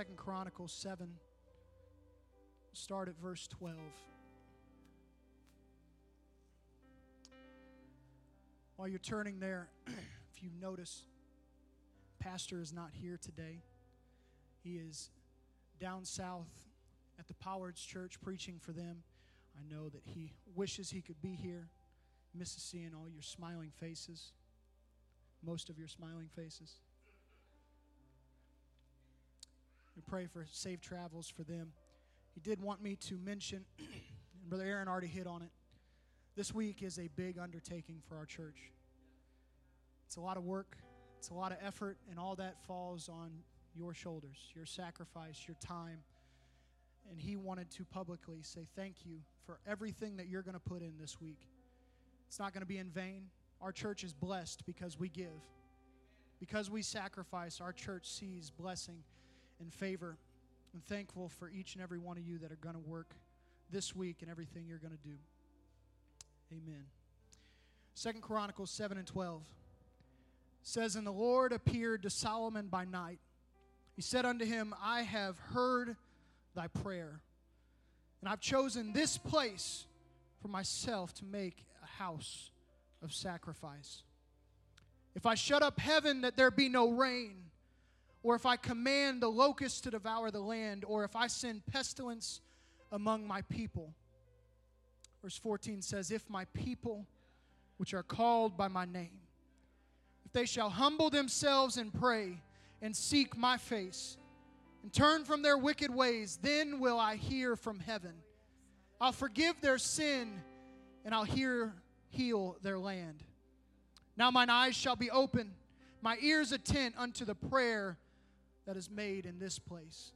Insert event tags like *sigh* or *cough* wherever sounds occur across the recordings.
Second Chronicles 7. Start at verse 12. While you're turning there, *clears throat* if you notice, Pastor is not here today. He is down south at the Powards Church preaching for them. I know that he wishes he could be here. Misses seeing all your smiling faces, most of your smiling faces. We pray for safe travels for them. He did want me to mention, *clears throat* and Brother Aaron already hit on it. This week is a big undertaking for our church. It's a lot of work, it's a lot of effort, and all that falls on your shoulders, your sacrifice, your time. And he wanted to publicly say thank you for everything that you're going to put in this week. It's not going to be in vain. Our church is blessed because we give. Because we sacrifice, our church sees blessing and favor. I'm thankful for each and every one of you that are going to work this week and everything you're going to do. Amen. Second Chronicles 7 and 12 says, And the Lord appeared to Solomon by night. He said unto him, I have heard thy prayer, and I've chosen this place for myself to make a house of sacrifice. If I shut up heaven that there be no rain, or if I command the locusts to devour the land, or if I send pestilence among my people. Verse 14 says, If my people, which are called by my name, if they shall humble themselves and pray and seek my face and turn from their wicked ways, then will I hear from heaven. I'll forgive their sin and I'll hear heal their land. Now mine eyes shall be open, my ears attent unto the prayer that is made in this place.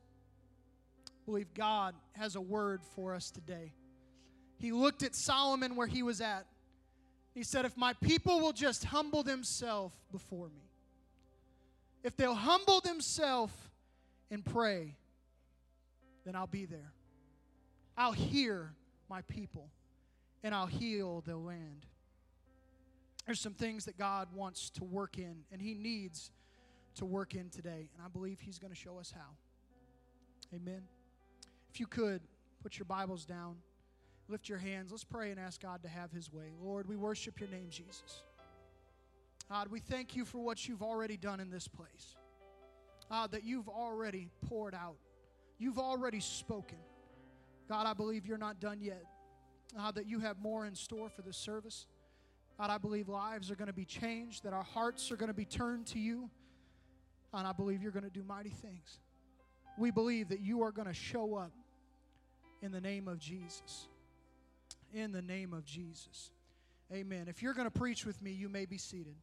I believe God has a word for us today. He looked at Solomon where he was at. He said, If my people will just humble themselves before me, if they'll humble themselves and pray, then I'll be there. I'll hear my people and I'll heal the land. There's some things that God wants to work in, and He needs to work in today. And I believe He's going to show us how. Amen. If you could, put your Bibles down, lift your hands. Let's pray and ask God to have His way. Lord, we worship your name, Jesus. God, we thank you for what you've already done in this place. God, that you've already poured out, you've already spoken. God, I believe you're not done yet. God, that you have more in store for this service. God, I believe lives are going to be changed, that our hearts are going to be turned to you. And I believe you're going to do mighty things. We believe that you are going to show up in the name of Jesus. In the name of Jesus. Amen. If you're going to preach with me, you may be seated.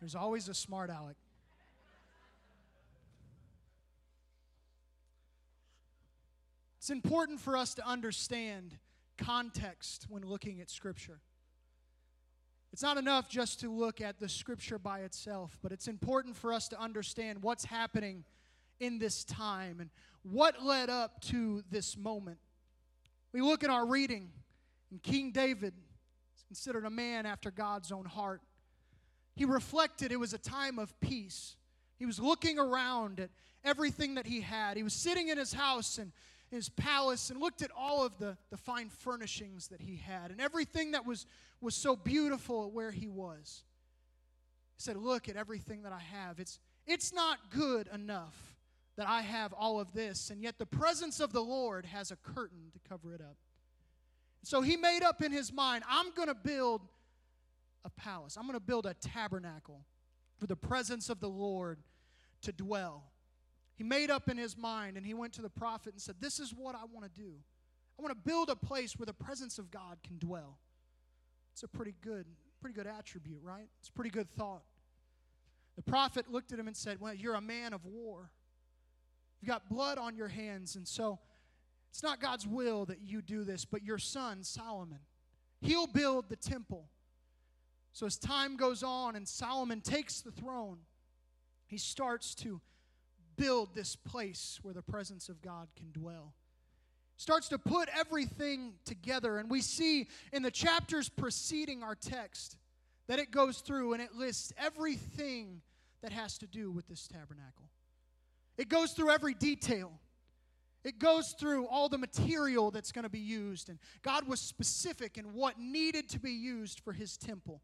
There's always a smart aleck. It's important for us to understand context when looking at Scripture. It's not enough just to look at the Scripture by itself, but it's important for us to understand what's happening in this time and what led up to this moment. We look at our reading, and King David is considered a man after God's own heart. He reflected it was a time of peace. He was looking around at everything that he had. He was sitting in his house and his palace and looked at all of the, the fine furnishings that he had and everything that was, was so beautiful where he was. He said, Look at everything that I have. It's, it's not good enough that I have all of this, and yet the presence of the Lord has a curtain to cover it up. So he made up in his mind, I'm going to build a palace, I'm going to build a tabernacle for the presence of the Lord to dwell. He made up in his mind and he went to the prophet and said, This is what I want to do. I want to build a place where the presence of God can dwell. It's a pretty good, pretty good attribute, right? It's a pretty good thought. The prophet looked at him and said, Well, you're a man of war. You've got blood on your hands, and so it's not God's will that you do this, but your son, Solomon, he'll build the temple. So as time goes on and Solomon takes the throne, he starts to build this place where the presence of God can dwell. Starts to put everything together. And we see in the chapters preceding our text that it goes through and it lists everything that has to do with this tabernacle. It goes through every detail. It goes through all the material that's going to be used. And God was specific in what needed to be used for his temple.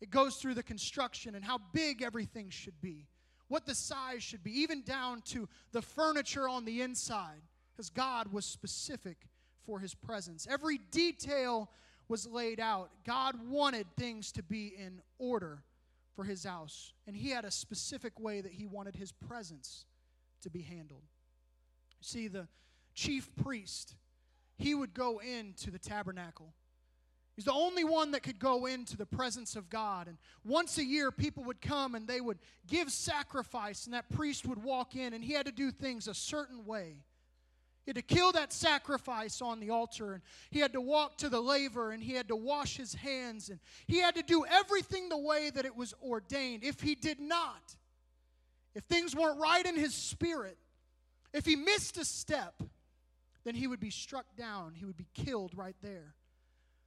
It goes through the construction and how big everything should be, what the size should be, even down to the furniture on the inside, because God was specific for his presence. Every detail was laid out. God wanted things to be in order for his house, and he had a specific way that he wanted his presence to be handled. See, the chief priest, he would go into the tabernacle. He's the only one that could go into the presence of God. And once a year, people would come and they would give sacrifice, and that priest would walk in, and he had to do things a certain way. He had to kill that sacrifice on the altar, and he had to walk to the laver, and he had to wash his hands, and he had to do everything the way that it was ordained. If he did not, if things weren't right in his spirit, if he missed a step, then he would be struck down. He would be killed right there.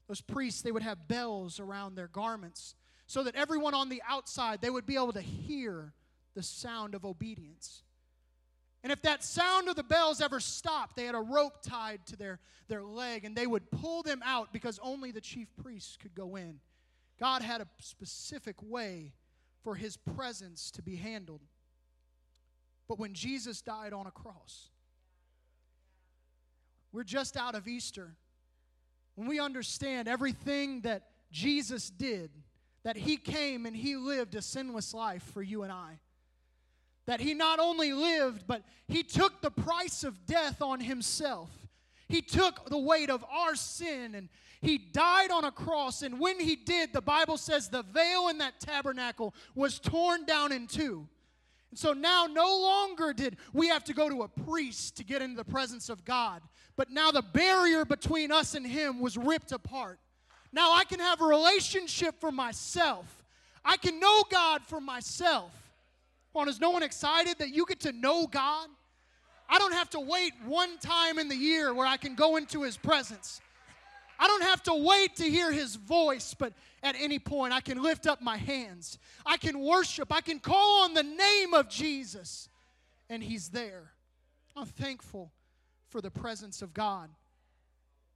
Those priests, they would have bells around their garments so that everyone on the outside, they would be able to hear the sound of obedience. And if that sound of the bells ever stopped, they had a rope tied to their, their leg and they would pull them out because only the chief priests could go in. God had a specific way for his presence to be handled. But when Jesus died on a cross, we're just out of Easter. When we understand everything that Jesus did, that he came and he lived a sinless life for you and I. That he not only lived, but he took the price of death on himself. He took the weight of our sin and he died on a cross. And when he did, the Bible says the veil in that tabernacle was torn down in two. So now no longer did we have to go to a priest to get into the presence of God, but now the barrier between us and Him was ripped apart. Now I can have a relationship for myself. I can know God for myself. On, is no one excited that you get to know God? I don't have to wait one time in the year where I can go into His presence. I don't have to wait to hear His voice, but at any point. I can lift up my hands. I can worship. I can call on the name of Jesus, and He's there. I'm thankful for the presence of God.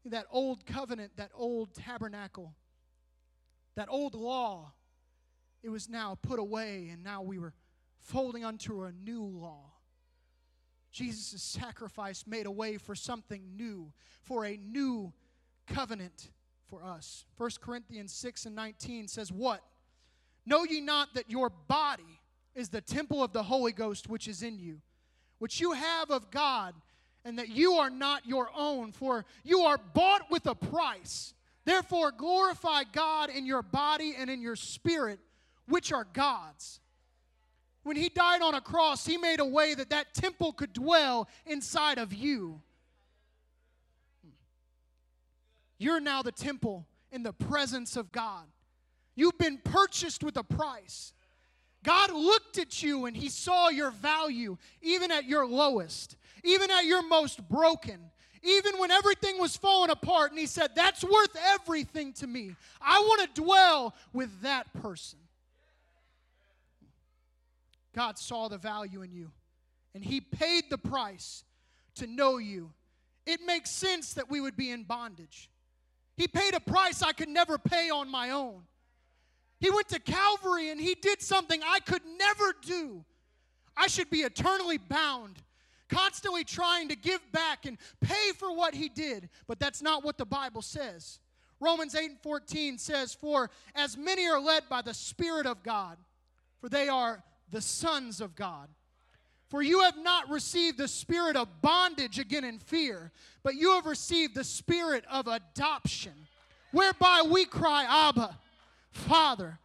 That old covenant, that old tabernacle, that old law, it was now put away, and now we were folding unto a new law. Jesus' sacrifice made a way for something new, for a new covenant for us. 1 Corinthians 6 and 19 says, What? Know ye not that your body is the temple of the Holy Ghost which is in you, which you have of God, and that you are not your own, for you are bought with a price. Therefore, glorify God in your body and in your spirit, which are God's. When he died on a cross, he made a way that that temple could dwell inside of you. You're now the temple in the presence of God. You've been purchased with a price. God looked at you and he saw your value, even at your lowest, even at your most broken, even when everything was falling apart. And he said, That's worth everything to me. I want to dwell with that person. God saw the value in you and he paid the price to know you. It makes sense that we would be in bondage. He paid a price I could never pay on my own. He went to Calvary and he did something I could never do. I should be eternally bound, constantly trying to give back and pay for what he did, but that's not what the Bible says. Romans 8 and 14 says, For as many are led by the Spirit of God, for they are the sons of God. For you have not received the spirit of bondage again in fear, but you have received the spirit of adoption, whereby we cry, Abba, Father.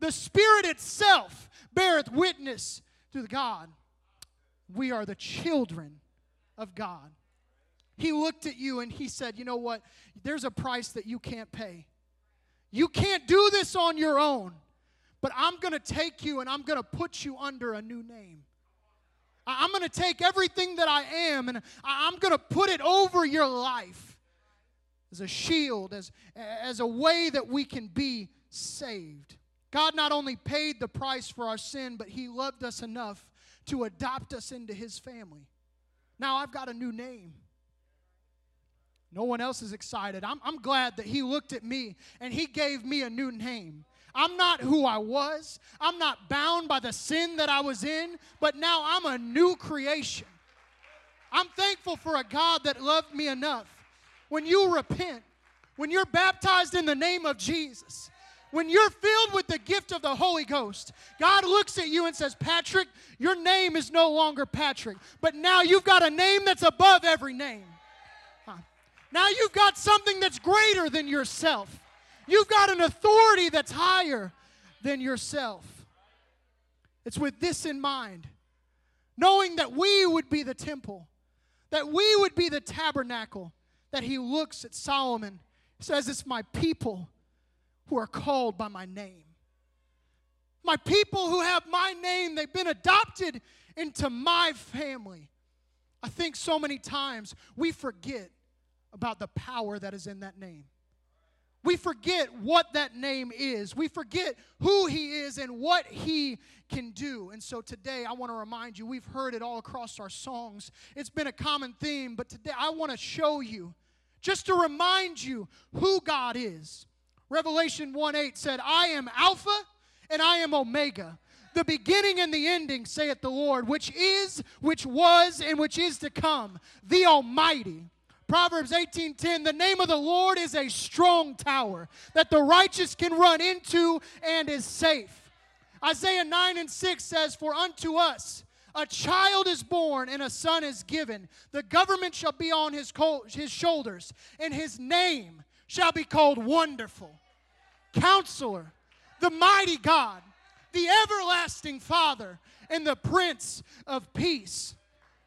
The Spirit itself beareth witness to the God. We are the children of God. He looked at you and he said, You know what? There's a price that you can't pay. You can't do this on your own, but I'm going to take you and I'm going to put you under a new name. I'm going to take everything that I am and I'm going to put it over your life as a shield, as, as a way that we can be saved. God not only paid the price for our sin, but He loved us enough to adopt us into His family. Now I've got a new name. No one else is excited. I'm, I'm glad that He looked at me and He gave me a new name. I'm not who I was. I'm not bound by the sin that I was in, but now I'm a new creation. I'm thankful for a God that loved me enough. When you repent, when you're baptized in the name of Jesus, when you're filled with the gift of the Holy Ghost, God looks at you and says, Patrick, your name is no longer Patrick, but now you've got a name that's above every name. Now you've got something that's greater than yourself. You've got an authority that's higher than yourself. It's with this in mind, knowing that we would be the temple, that we would be the tabernacle, that he looks at Solomon, says, It's my people who are called by my name. My people who have my name, they've been adopted into my family. I think so many times we forget about the power that is in that name. We forget what that name is. We forget who he is and what he can do. And so today, I want to remind you we've heard it all across our songs. It's been a common theme, but today I want to show you, just to remind you who God is. Revelation 1 8 said, I am Alpha and I am Omega, the beginning and the ending, saith the Lord, which is, which was, and which is to come, the Almighty. Proverbs 18:10 The name of the Lord is a strong tower that the righteous can run into and is safe. Isaiah 9 and 6 says for unto us a child is born and a son is given the government shall be on his, his shoulders and his name shall be called Wonderful, Counselor, the Mighty God, the Everlasting Father, and the Prince of Peace.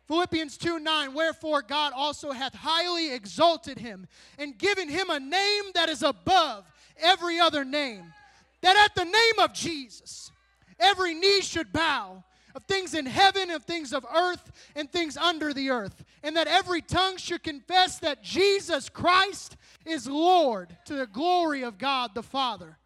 Philippians 2 9, wherefore God also hath highly exalted him and given him a name that is above every other name, that at the name of Jesus every knee should bow of things in heaven, of things of earth, and things under the earth, and that every tongue should confess that Jesus Christ is Lord to the glory of God the Father.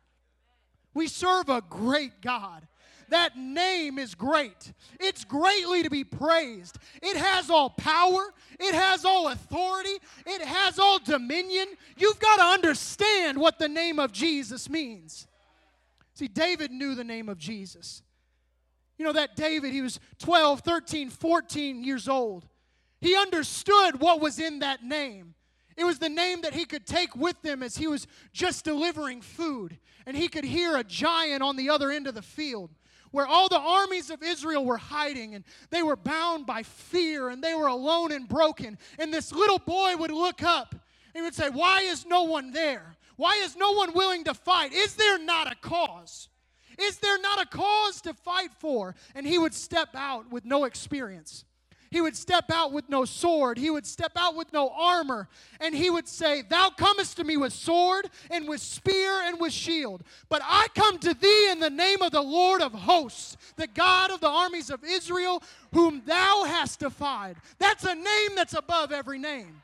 We serve a great God. That name is great. It's greatly to be praised. It has all power, it has all authority, it has all dominion. You've got to understand what the name of Jesus means. See, David knew the name of Jesus. You know, that David, he was 12, 13, 14 years old. He understood what was in that name. It was the name that he could take with him as he was just delivering food. And he could hear a giant on the other end of the field where all the armies of Israel were hiding and they were bound by fear and they were alone and broken. And this little boy would look up and he would say, Why is no one there? Why is no one willing to fight? Is there not a cause? Is there not a cause to fight for? And he would step out with no experience. He would step out with no sword. He would step out with no armor. And he would say, Thou comest to me with sword and with spear and with shield. But I come to thee in the name of the Lord of hosts, the God of the armies of Israel, whom thou hast defied. That's a name that's above every name.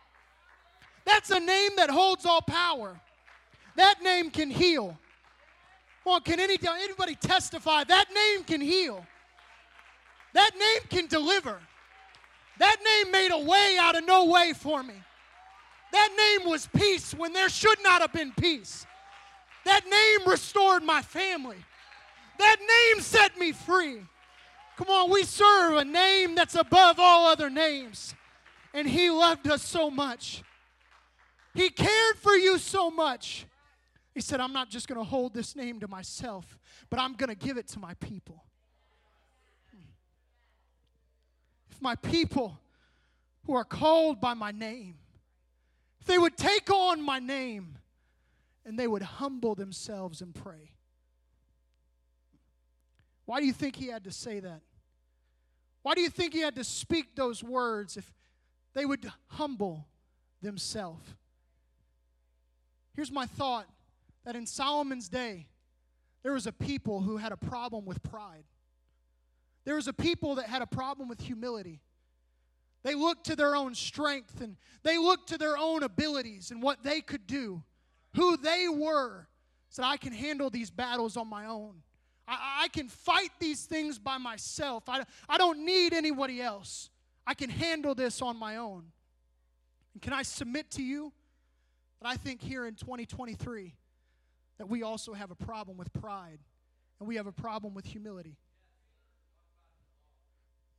That's a name that holds all power. That name can heal. Well, can any, anybody testify? That name can heal. That name can deliver. That name made a way out of no way for me. That name was peace when there should not have been peace. That name restored my family. That name set me free. Come on, we serve a name that's above all other names. And He loved us so much. He cared for you so much he said, I'm not just going to hold this name to myself, but I'm going to give it to my people. If my people who are called by my name, if they would take on my name and they would humble themselves and pray. Why do you think he had to say that? Why do you think he had to speak those words if they would humble themselves? Here's my thought that in Solomon's day, there was a people who had a problem with pride. There was a people that had a problem with humility. They looked to their own strength and they looked to their own abilities and what they could do, who they were, said, I can handle these battles on my own. I, I can fight these things by myself. I, I don't need anybody else. I can handle this on my own. And can I submit to you that I think here in 2023 that we also have a problem with pride and we have a problem with humility.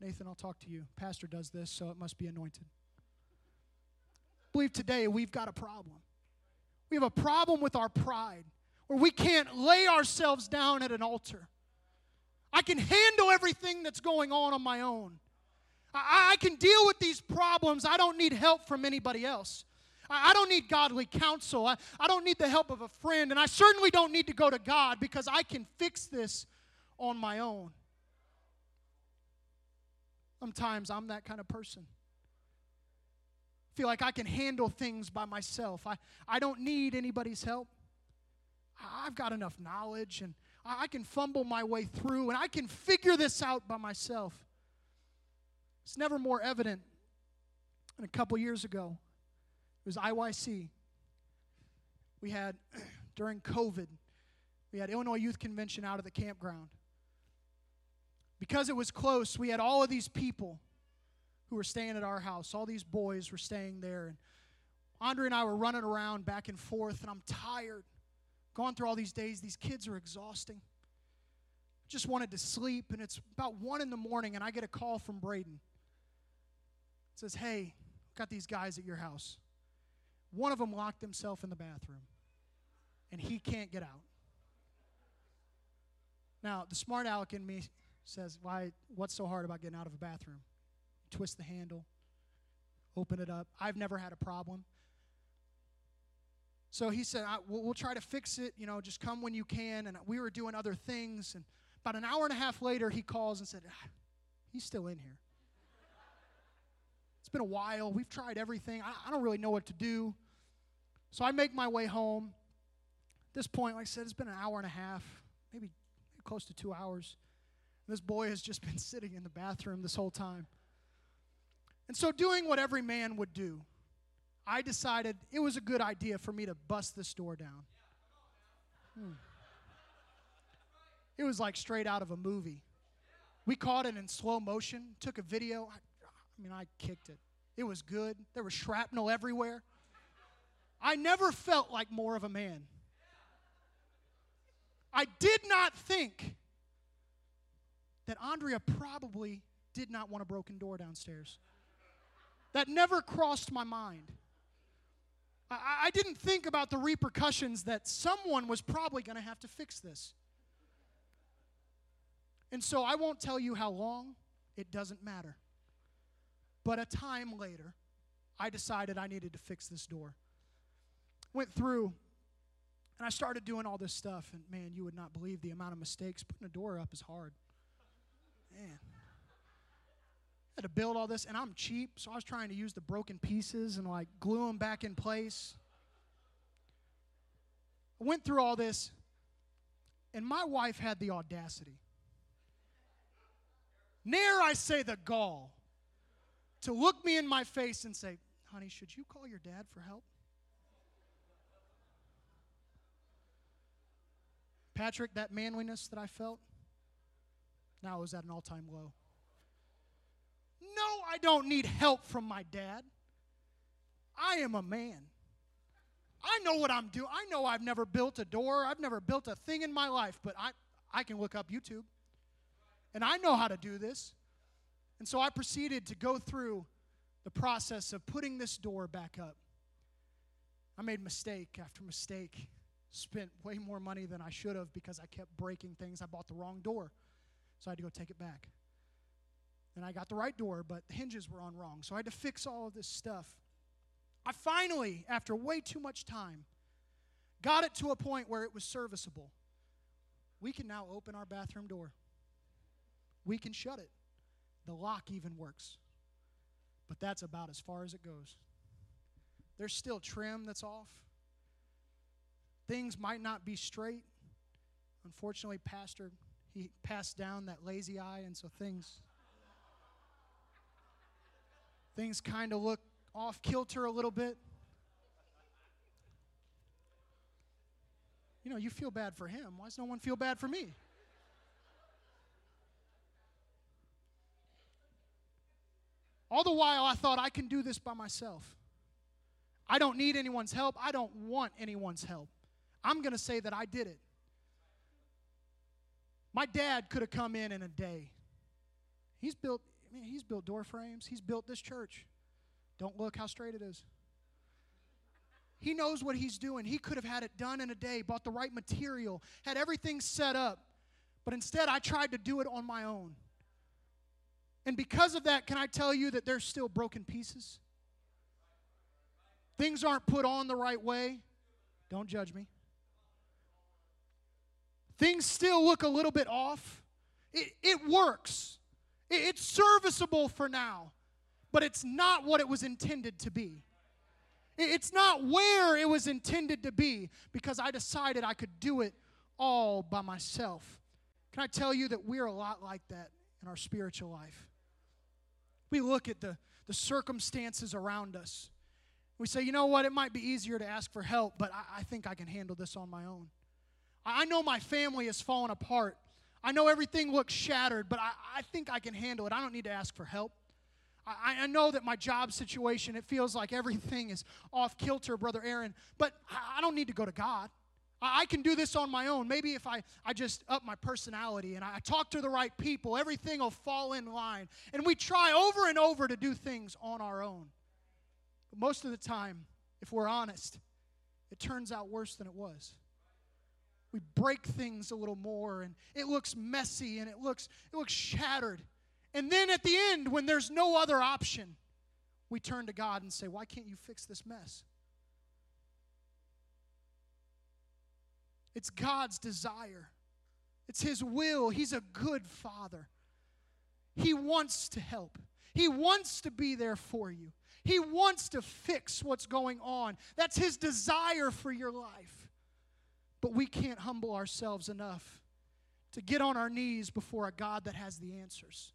Nathan, I'll talk to you. Pastor does this, so it must be anointed. I believe today we've got a problem. We have a problem with our pride where we can't lay ourselves down at an altar. I can handle everything that's going on on my own. I, I can deal with these problems. I don't need help from anybody else. I, don't need godly counsel. I, I don't need the help of a friend. And I certainly don't need to go to God because I can fix this on my own. Sometimes I'm that kind of person. Feel like I can handle things by myself. I, I don't need anybody's help. I've got enough knowledge and I can fumble my way through and I can figure this out by myself. It's never more evident than a couple years ago. It was IYC. We had, *clears throat* during COVID, we had Illinois Youth Convention out of the campground. Because it was close, we had all of these people who were staying at our house. All these boys were staying there. And Andre and I were running around back and forth, and I'm tired. Gone through all these days. These kids are exhausting. Just wanted to sleep, and it's about 1 in the morning, and I get a call from Braden. It says, Hey, got these guys at your house. One of them locked himself in the bathroom, and he can't get out. Now, the smart aleck in me says, Why, what's so hard about getting out of a bathroom? Twist the handle, open it up. I've never had a problem. So he said, we'll, we'll try to fix it, you know, just come when you can. And we were doing other things. And about an hour and a half later, he calls and said, ah, He's still in here. It's been a while. We've tried everything. I, I don't really know what to do. So I make my way home. At this point, like I said, it's been an hour and a half, maybe close to two hours. This boy has just been *laughs* sitting in the bathroom this whole time. And so, doing what every man would do, I decided it was a good idea for me to bust this door down. Hmm. It was like straight out of a movie. We caught it in slow motion, took a video. I, I mean, I kicked it. It was good. There was shrapnel everywhere. I never felt like more of a man. I did not think that Andrea probably did not want a broken door downstairs. That never crossed my mind. I, I didn't think about the repercussions that someone was probably going to have to fix this. And so I won't tell you how long, it doesn't matter. But a time later, I decided I needed to fix this door. Went through and I started doing all this stuff, and man, you would not believe the amount of mistakes. Putting a door up is hard. Man. I had to build all this, and I'm cheap, so I was trying to use the broken pieces and like glue them back in place. I went through all this, and my wife had the audacity. Ne'er I say the gall to look me in my face and say, Honey, should you call your dad for help? Patrick, that manliness that I felt, now was at an all time low. No, I don't need help from my dad. I am a man. I know what I'm doing. I know I've never built a door, I've never built a thing in my life, but I, I can look up YouTube. And I know how to do this. And so I proceeded to go through the process of putting this door back up. I made mistake after mistake, spent way more money than I should have because I kept breaking things. I bought the wrong door, so I had to go take it back. And I got the right door, but the hinges were on wrong. So I had to fix all of this stuff. I finally, after way too much time, got it to a point where it was serviceable. We can now open our bathroom door, we can shut it. The lock even works. But that's about as far as it goes. There's still trim that's off. Things might not be straight. Unfortunately, Pastor, he passed down that lazy eye, and so things things kind of look off kilter a little bit. You know, you feel bad for him. Why does no one feel bad for me? All the while, I thought I can do this by myself. I don't need anyone's help. I don't want anyone's help. I'm going to say that I did it. My dad could have come in in a day. He's built, I mean, he's built door frames. He's built this church. Don't look how straight it is. He knows what he's doing. He could have had it done in a day, bought the right material, had everything set up. But instead, I tried to do it on my own. And because of that, can I tell you that there's still broken pieces? Things aren't put on the right way. Don't judge me. Things still look a little bit off. It, it works, it, it's serviceable for now, but it's not what it was intended to be. It, it's not where it was intended to be because I decided I could do it all by myself. Can I tell you that we're a lot like that in our spiritual life? We look at the, the circumstances around us. We say, you know what, it might be easier to ask for help, but I, I think I can handle this on my own. I know my family has fallen apart. I know everything looks shattered, but I, I think I can handle it. I don't need to ask for help. I, I know that my job situation, it feels like everything is off kilter, Brother Aaron, but I, I don't need to go to God. I, I can do this on my own. Maybe if I, I just up my personality and I talk to the right people, everything will fall in line. And we try over and over to do things on our own. But most of the time, if we're honest, it turns out worse than it was we break things a little more and it looks messy and it looks it looks shattered. And then at the end when there's no other option we turn to god and say why can't you fix this mess? It's god's desire. It's his will. He's a good father. He wants to help. He wants to be there for you. He wants to fix what's going on. That's his desire for your life but we can't humble ourselves enough to get on our knees before a God that has the answers.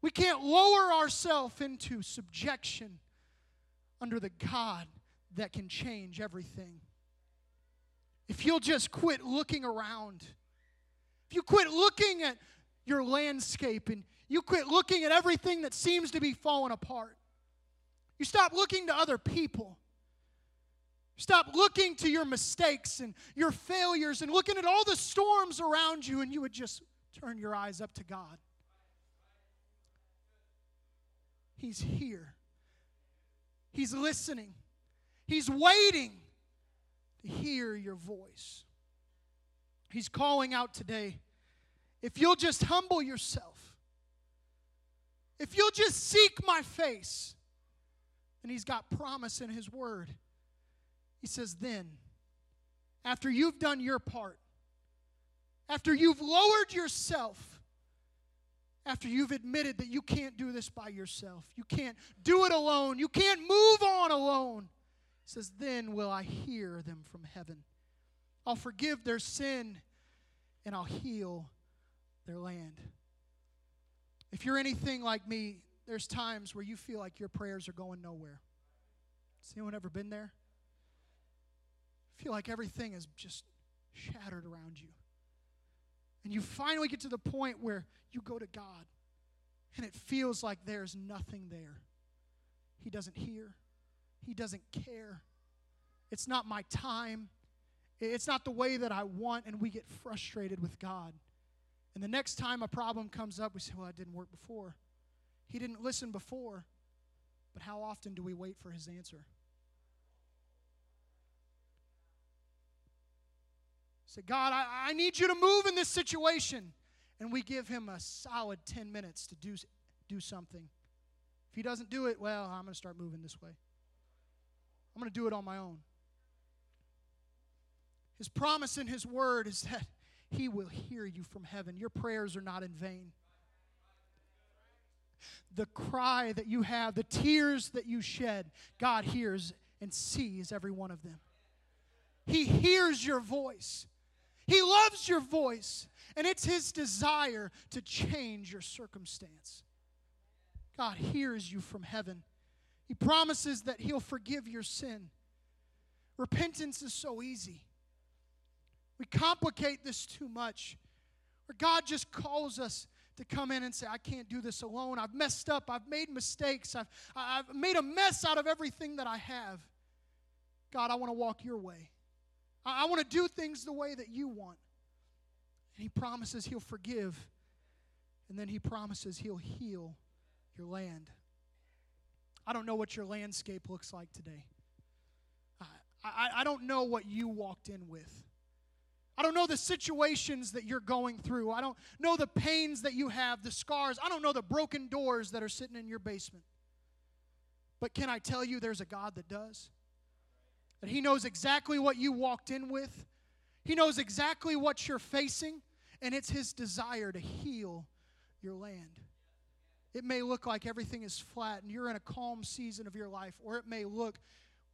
We can't lower ourselves into subjection under the God that can change everything. If you'll just quit looking around, if you quit looking at your landscape and you quit looking at everything that seems to be falling apart, you stop looking to other people Stop looking to your mistakes and your failures and looking at all the storms around you, and you would just turn your eyes up to God. He's here, He's listening, He's waiting to hear your voice. He's calling out today. If you'll just humble yourself, if you'll just seek my face, and He's got promise in His word. He says, then, after you've done your part, after you've lowered yourself, after you've admitted that you can't do this by yourself, you can't do it alone, you can't move on alone, he says, then will I hear them from heaven. I'll forgive their sin and I'll heal their land. If you're anything like me, there's times where you feel like your prayers are going nowhere. Has anyone ever been there? Feel like everything is just shattered around you. And you finally get to the point where you go to God and it feels like there's nothing there. He doesn't hear, He doesn't care. It's not my time, it's not the way that I want, and we get frustrated with God. And the next time a problem comes up, we say, Well, it didn't work before. He didn't listen before. But how often do we wait for His answer? Say, God, I, I need you to move in this situation. And we give him a solid 10 minutes to do, do something. If he doesn't do it, well, I'm going to start moving this way. I'm going to do it on my own. His promise in his word is *laughs* that he will hear you from heaven. Your prayers are not in vain. The cry that you have, the tears that you shed, God hears and sees every one of them. He hears your voice. He loves your voice, and it's His desire to change your circumstance. God hears you from heaven. He promises that He'll forgive your sin. Repentance is so easy. We complicate this too much. Where God just calls us to come in and say, I can't do this alone. I've messed up. I've made mistakes. I've, I've made a mess out of everything that I have. God, I want to walk your way. I, I want to do things the way that you want. And He promises He'll forgive. And then He promises He'll heal your land. I don't know what your landscape looks like today. I, I, I don't know what you walked in with. I don't know the situations that you're going through. I don't know the pains that you have, the scars. I don't know the broken doors that are sitting in your basement. But can I tell you there's a God that does? That He knows exactly what you walked in with, He knows exactly what you're facing, and it's His desire to heal your land. It may look like everything is flat and you're in a calm season of your life, or it may look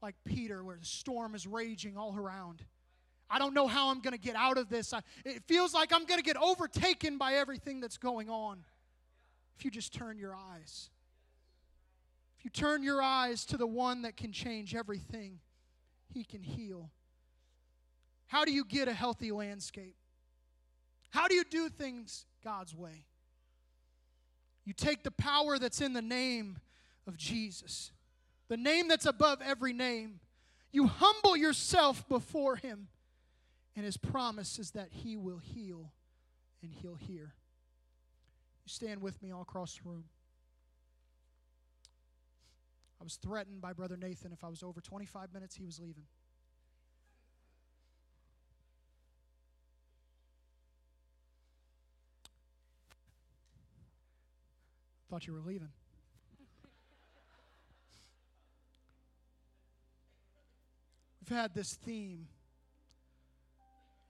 like Peter, where the storm is raging all around. I don't know how I'm going to get out of this. I, it feels like I'm going to get overtaken by everything that's going on. If you just turn your eyes, if you turn your eyes to the one that can change everything, he can heal. How do you get a healthy landscape? How do you do things God's way? You take the power that's in the name of Jesus, the name that's above every name. You humble yourself before Him, and His promise is that He will heal and He'll hear. You stand with me all across the room. Was threatened by Brother Nathan if I was over 25 minutes, he was leaving. Thought you were leaving. We've had this theme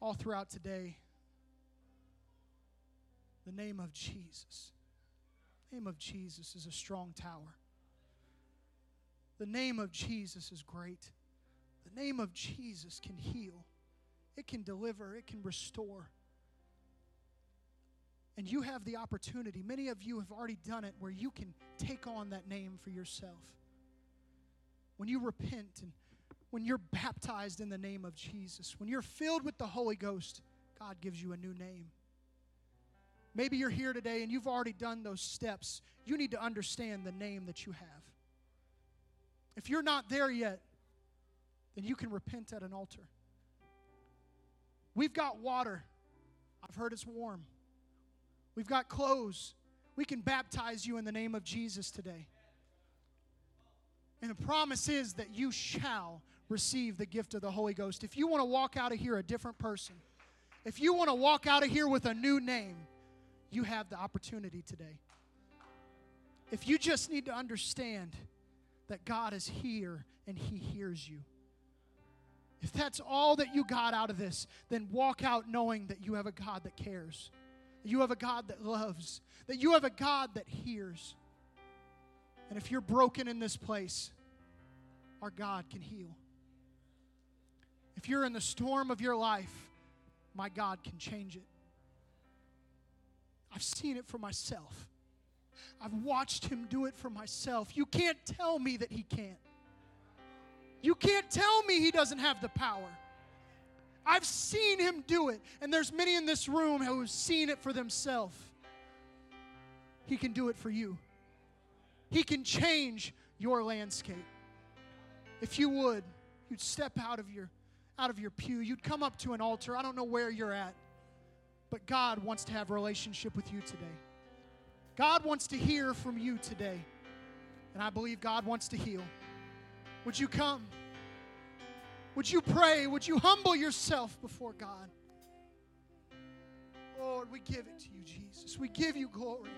all throughout today. The name of Jesus. The name of Jesus is a strong tower. The name of Jesus is great. The name of Jesus can heal, it can deliver, it can restore. And you have the opportunity, many of you have already done it, where you can take on that name for yourself. When you repent and when you're baptized in the name of Jesus, when you're filled with the Holy Ghost, God gives you a new name. Maybe you're here today and you've already done those steps. You need to understand the name that you have. If you're not there yet, then you can repent at an altar. We've got water. I've heard it's warm. We've got clothes. We can baptize you in the name of Jesus today. And the promise is that you shall receive the gift of the Holy Ghost. If you want to walk out of here a different person, if you want to walk out of here with a new name, you have the opportunity today. If you just need to understand that God is here and He hears you. If that's all that you got out of this, then walk out knowing that you have a God that cares, that you have a God that loves, that you have a God that hears. And if you're broken in this place, our God can heal. If you're in the storm of your life, my God can change it. I've seen it for myself. I've watched him do it for myself. You can't tell me that he can't. You can't tell me he doesn't have the power. I've seen him do it, and there's many in this room who have seen it for themselves. He can do it for you. He can change your landscape. If you would, you'd step out of your out of your pew, you'd come up to an altar. I don't know where you're at, but God wants to have a relationship with you today. God wants to hear from you today. And I believe God wants to heal. Would you come? Would you pray? Would you humble yourself before God? Lord, we give it to you, Jesus. We give you glory.